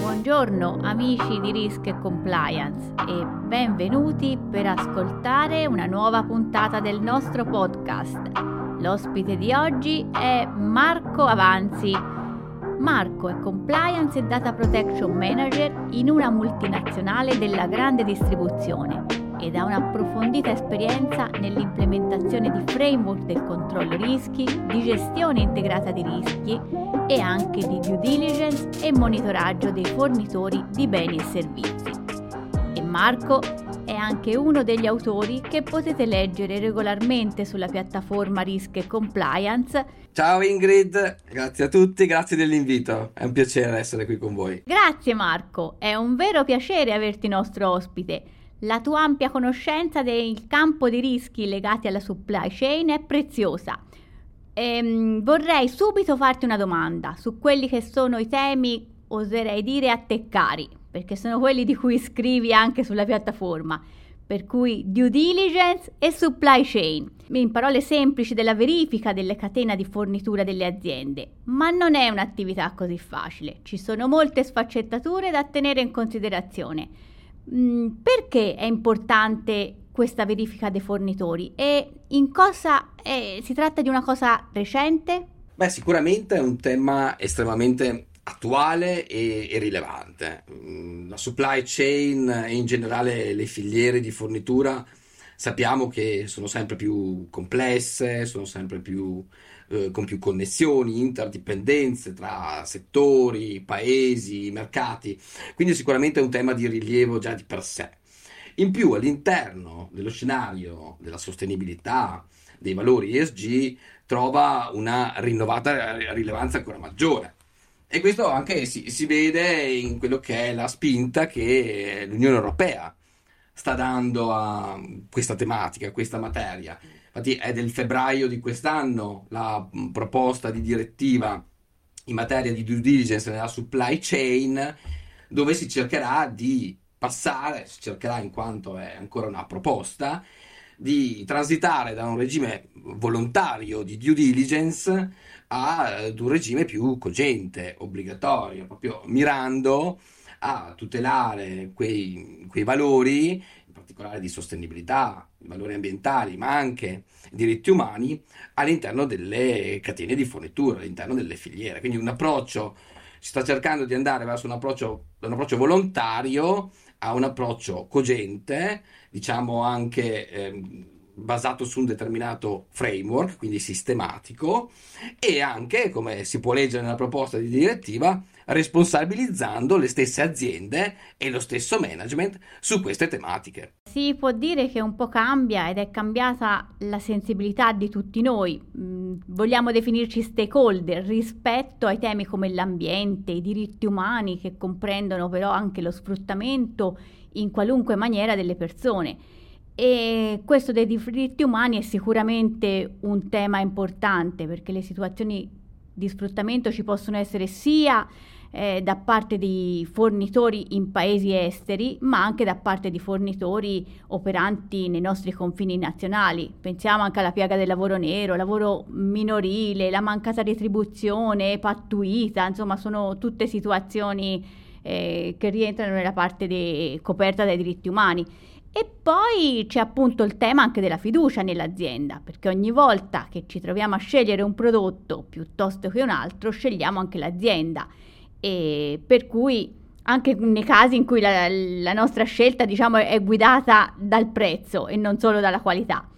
Buongiorno amici di Risk e Compliance e benvenuti per ascoltare una nuova puntata del nostro podcast. L'ospite di oggi è Marco Avanzi. Marco è Compliance e Data Protection Manager in una multinazionale della grande distribuzione ed ha un'approfondita esperienza nell'implementazione di framework del controllo rischi, di gestione integrata di rischi e anche di due diligence e monitoraggio dei fornitori di beni e servizi. E Marco è anche uno degli autori che potete leggere regolarmente sulla piattaforma Risk e Compliance. Ciao Ingrid, grazie a tutti, grazie dell'invito, è un piacere essere qui con voi. Grazie Marco, è un vero piacere averti nostro ospite. La tua ampia conoscenza del campo di rischi legati alla supply chain è preziosa. Ehm, vorrei subito farti una domanda su quelli che sono i temi, oserei dire, a te cari, perché sono quelli di cui scrivi anche sulla piattaforma, per cui due diligence e supply chain, in parole semplici della verifica delle catene di fornitura delle aziende. Ma non è un'attività così facile, ci sono molte sfaccettature da tenere in considerazione. Mm, perché è importante questa verifica dei fornitori e in cosa eh, si tratta di una cosa recente? Beh, sicuramente è un tema estremamente attuale e, e, rilevante. Mm, la supply chain e in generale le filiere di fornitura sappiamo che sono sempre più complesse, sono sempre più eh, con più connessioni, interdipendenze tra settori, paesi, mercati, quindi sicuramente è un tema di rilievo già di per sé. In più all'interno dello scenario della sostenibilità, dei valori ESG, trova una rinnovata rilevanza ancora maggiore. E questo anche si, si vede in quello che è la spinta che l'Unione Europea sta dando a questa tematica, a questa materia. Infatti è del febbraio di quest'anno la proposta di direttiva in materia di due diligence nella supply chain dove si cercherà di passare, si cercherà in quanto è ancora una proposta, di transitare da un regime volontario di due diligence ad un regime più cogente, obbligatorio, proprio mirando a tutelare quei, quei valori particolare di sostenibilità, valori ambientali, ma anche diritti umani all'interno delle catene di fornitura, all'interno delle filiere. Quindi un approccio, si sta cercando di andare verso un approccio, un approccio volontario a un approccio cogente, diciamo anche eh, basato su un determinato framework, quindi sistematico, e anche, come si può leggere nella proposta di direttiva, responsabilizzando le stesse aziende e lo stesso management su queste tematiche. Si può dire che un po' cambia ed è cambiata la sensibilità di tutti noi. Mm, vogliamo definirci stakeholder rispetto ai temi come l'ambiente, i diritti umani che comprendono però anche lo sfruttamento in qualunque maniera delle persone. E questo dei diritti umani è sicuramente un tema importante perché le situazioni di sfruttamento ci possono essere sia eh, da parte di fornitori in paesi esteri, ma anche da parte di fornitori operanti nei nostri confini nazionali. Pensiamo anche alla piaga del lavoro nero, lavoro minorile, la mancata retribuzione pattuita, insomma sono tutte situazioni eh, che rientrano nella parte de- coperta dai diritti umani. E poi c'è appunto il tema anche della fiducia nell'azienda, perché ogni volta che ci troviamo a scegliere un prodotto piuttosto che un altro, scegliamo anche l'azienda. E per cui anche nei casi in cui la, la nostra scelta diciamo, è guidata dal prezzo e non solo dalla qualità.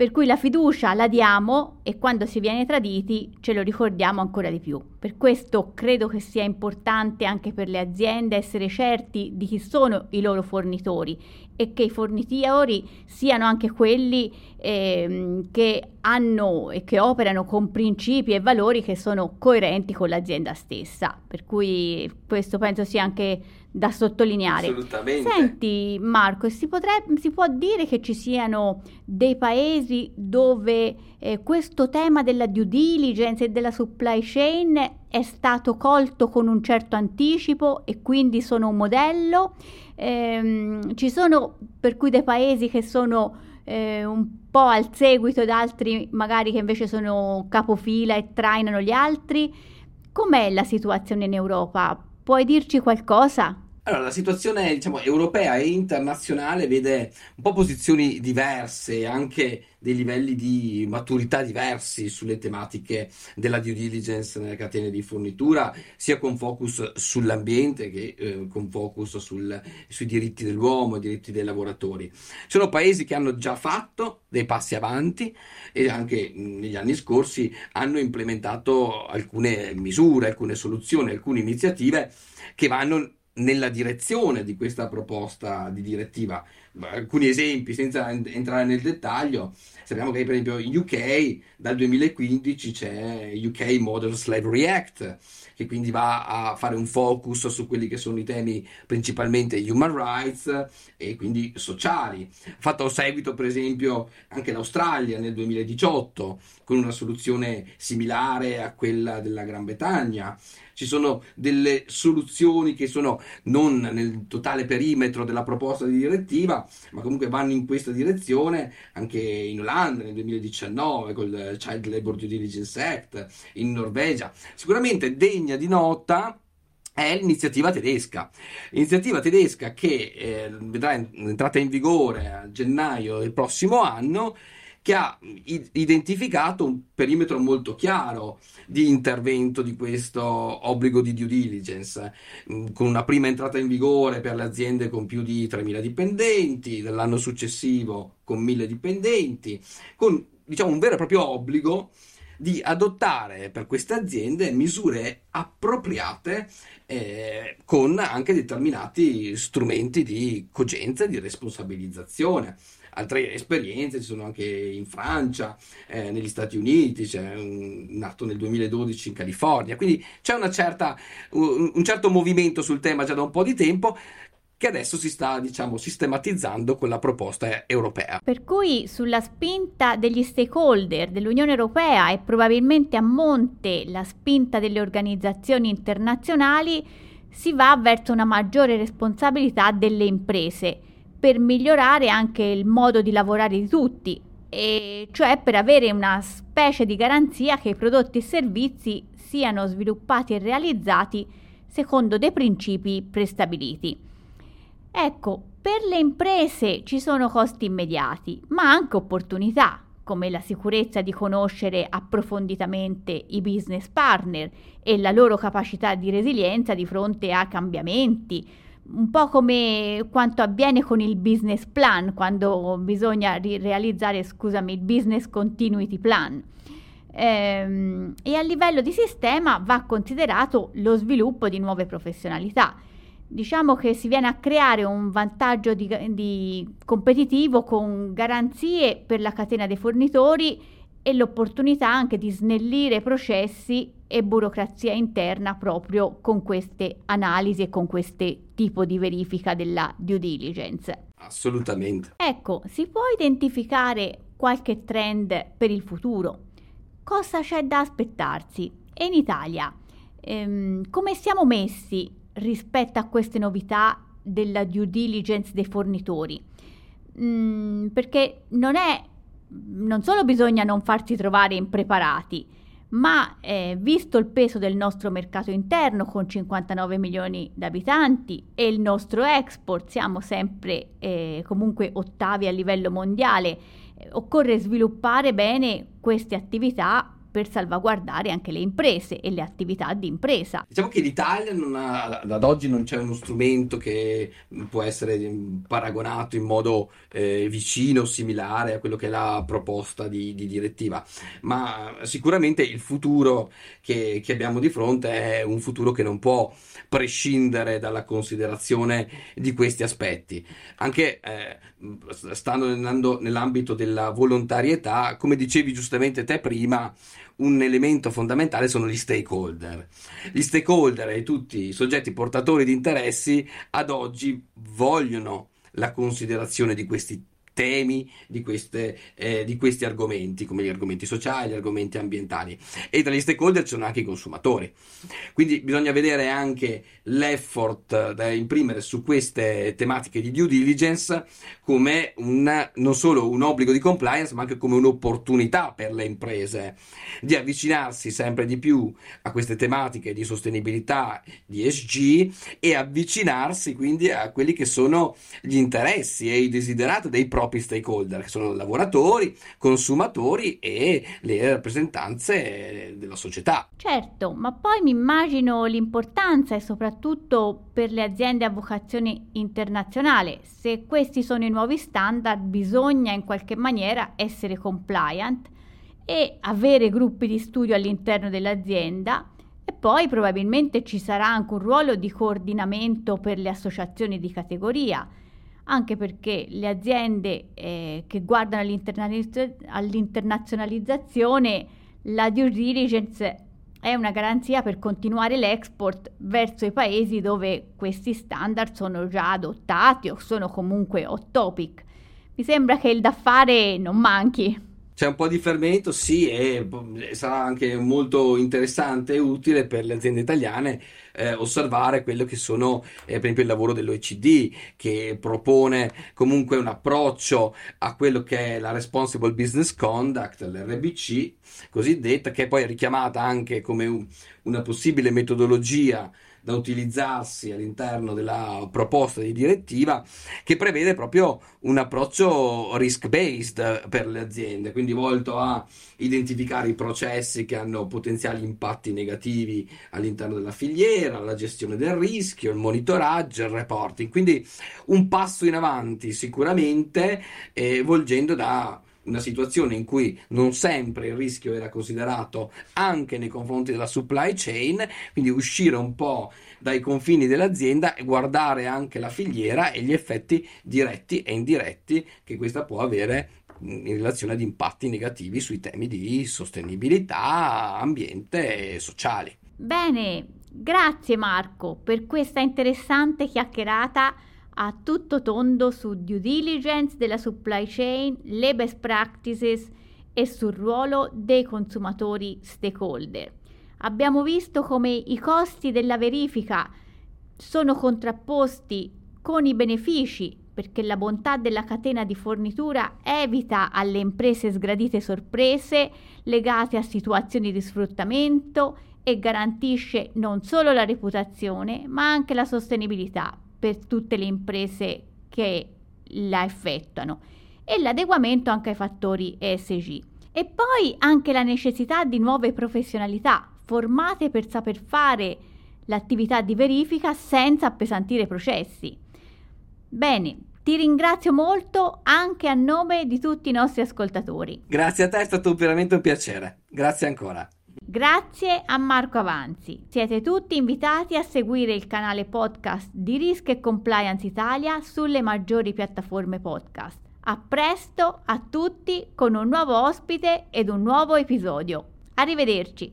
Per cui la fiducia la diamo e quando si viene traditi ce lo ricordiamo ancora di più. Per questo credo che sia importante anche per le aziende essere certi di chi sono i loro fornitori e che i fornitori siano anche quelli eh, che hanno e che operano con principi e valori che sono coerenti con l'azienda stessa. Per cui questo penso sia anche da sottolineare. Assolutamente. Senti Marco, si, potrebbe, si può dire che ci siano dei paesi dove eh, questo tema della due diligence e della supply chain è stato colto con un certo anticipo e quindi sono un modello? Ehm, ci sono per cui dei paesi che sono eh, un po' al seguito ed altri magari che invece sono capofila e trainano gli altri? Com'è la situazione in Europa? Puoi dirci qualcosa? Allora, la situazione, diciamo, europea e internazionale vede un po' posizioni diverse, anche dei livelli di maturità diversi sulle tematiche della due diligence nelle catene di fornitura, sia con focus sull'ambiente che eh, con focus sul, sui diritti dell'uomo, i diritti dei lavoratori. Sono paesi che hanno già fatto dei passi avanti e anche negli anni scorsi hanno implementato alcune misure, alcune soluzioni, alcune iniziative che vanno nella direzione di questa proposta di direttiva. Alcuni esempi, senza entrare nel dettaglio, sappiamo che per esempio in UK dal 2015 c'è UK Model Slavery Act, che quindi va a fare un focus su quelli che sono i temi principalmente human rights e quindi sociali. Fatto seguito per esempio anche l'Australia nel 2018 con una soluzione similare a quella della Gran Bretagna ci sono delle soluzioni che sono non nel totale perimetro della proposta di direttiva, ma comunque vanno in questa direzione anche in Olanda nel 2019 col Child Labor Due Diligence Act, in Norvegia. Sicuramente degna di nota è l'iniziativa tedesca. L'iniziativa tedesca che eh, vedrà entrata in vigore a gennaio del prossimo anno che ha identificato un perimetro molto chiaro di intervento di questo obbligo di due diligence, mm, con una prima entrata in vigore per le aziende con più di 3.000 dipendenti, dell'anno successivo con 1.000 dipendenti, con diciamo, un vero e proprio obbligo di adottare per queste aziende misure appropriate eh, con anche determinati strumenti di cogenza e di responsabilizzazione altre esperienze ci sono anche in Francia, eh, negli Stati Uniti, c'è un, nato nel 2012 in California, quindi c'è certa, un, un certo movimento sul tema già da un po' di tempo che adesso si sta, diciamo, sistematizzando con la proposta europea. Per cui sulla spinta degli stakeholder dell'Unione Europea e probabilmente a monte la spinta delle organizzazioni internazionali si va verso una maggiore responsabilità delle imprese per migliorare anche il modo di lavorare di tutti, e cioè per avere una specie di garanzia che i prodotti e servizi siano sviluppati e realizzati secondo dei principi prestabiliti. Ecco, per le imprese ci sono costi immediati, ma anche opportunità, come la sicurezza di conoscere approfonditamente i business partner e la loro capacità di resilienza di fronte a cambiamenti, un po' come quanto avviene con il business plan, quando bisogna ri- realizzare, scusami, il business continuity plan. Ehm, e a livello di sistema va considerato lo sviluppo di nuove professionalità. Diciamo che si viene a creare un vantaggio di, di competitivo con garanzie per la catena dei fornitori e l'opportunità anche di snellire processi e burocrazia interna proprio con queste analisi e con questo tipo di verifica della due diligence. Assolutamente. Ecco, si può identificare qualche trend per il futuro? Cosa c'è da aspettarsi? E in Italia, ehm, come siamo messi rispetto a queste novità della due diligence dei fornitori? Mm, perché non è non solo bisogna non farsi trovare impreparati, ma eh, visto il peso del nostro mercato interno con 59 milioni di abitanti e il nostro export, siamo sempre eh, comunque ottavi a livello mondiale, eh, occorre sviluppare bene queste attività per salvaguardare anche le imprese e le attività di impresa. Diciamo che l'Italia ha, ad oggi non c'è uno strumento che può essere paragonato in modo eh, vicino, similare a quello che è la proposta di, di direttiva, ma sicuramente il futuro che, che, abbiamo di fronte è un futuro che non può prescindere dalla considerazione di questi aspetti. Anche eh, stando nell'ambito della volontarietà, come dicevi giustamente te prima, un elemento fondamentale sono gli stakeholder. Gli stakeholder e tutti i soggetti portatori di interessi ad oggi vogliono la considerazione di questi temi di, queste, eh, di, questi argomenti, come gli argomenti sociali, gli argomenti ambientali. E tra gli stakeholder ci sono anche i consumatori. Quindi bisogna vedere anche l'effort da imprimere su queste tematiche di due diligence come un, non solo un obbligo di compliance, ma anche come un'opportunità per le imprese di avvicinarsi sempre di più a queste tematiche di sostenibilità, di ESG e avvicinarsi quindi a quelli che sono gli interessi e i desiderati dei propri stakeholder, che sono lavoratori, consumatori e le rappresentanze della società. Certo, ma poi mi immagino l'importanza e soprattutto per le aziende a vocazione internazionale. Se questi sono i nuovi standard, bisogna in qualche maniera essere compliant e avere gruppi di studio all'interno dell'azienda e poi probabilmente ci sarà anche un ruolo di coordinamento per le associazioni di categoria, anche perché le aziende eh, che guardano all'internazionalizzazione, la due diligence è una garanzia per continuare l'export verso i paesi dove questi standard sono già adottati o sono comunque hot topic. Mi sembra che il da fare non manchi. C'è un po' di fermento, sì, e sarà anche molto interessante e utile per le aziende italiane eh, osservare quello che sono, eh, per esempio, il lavoro dell'OECD, che propone comunque un approccio a quello che è la Responsible Business Conduct, l'RBC cosiddetta, che è poi richiamata anche come un, una possibile metodologia da utilizzarsi all'interno della proposta di direttiva che prevede proprio un approccio risk based per le aziende, quindi volto a identificare i processi che hanno potenziali impatti negativi all'interno della filiera, la gestione del rischio, il monitoraggio, il reporting. Quindi un passo in avanti sicuramente eh, volgendo da una situazione in cui non sempre il rischio era considerato anche nei confronti della supply chain, quindi uscire un po' dai confini dell'azienda e guardare anche la filiera e gli effetti diretti e indiretti che questa può avere in relazione ad impatti negativi sui temi di sostenibilità, ambiente e sociali. Bene, grazie Marco per questa interessante chiacchierata a tutto tondo su due diligence della supply chain, le best practices e sul ruolo dei consumatori stakeholder. Abbiamo visto come i costi della verifica sono contrapposti con i benefici perché la bontà della catena di fornitura evita alle imprese sgradite sorprese legate a situazioni di sfruttamento e garantisce non solo la reputazione ma anche la sostenibilità per tutte le imprese che la effettuano e l'adeguamento anche ai fattori ESG. E poi anche la necessità di nuove professionalità formate per saper fare l'attività di verifica senza appesantire i processi. Bene, ti ringrazio molto anche a nome di tutti i nostri ascoltatori. Grazie a te, è stato veramente un piacere. Grazie ancora. Grazie a Marco Avanzi. Siete tutti invitati a seguire il canale podcast di Risk e Compliance Italia sulle maggiori piattaforme podcast. A presto a tutti con un nuovo ospite ed un nuovo episodio. Arrivederci.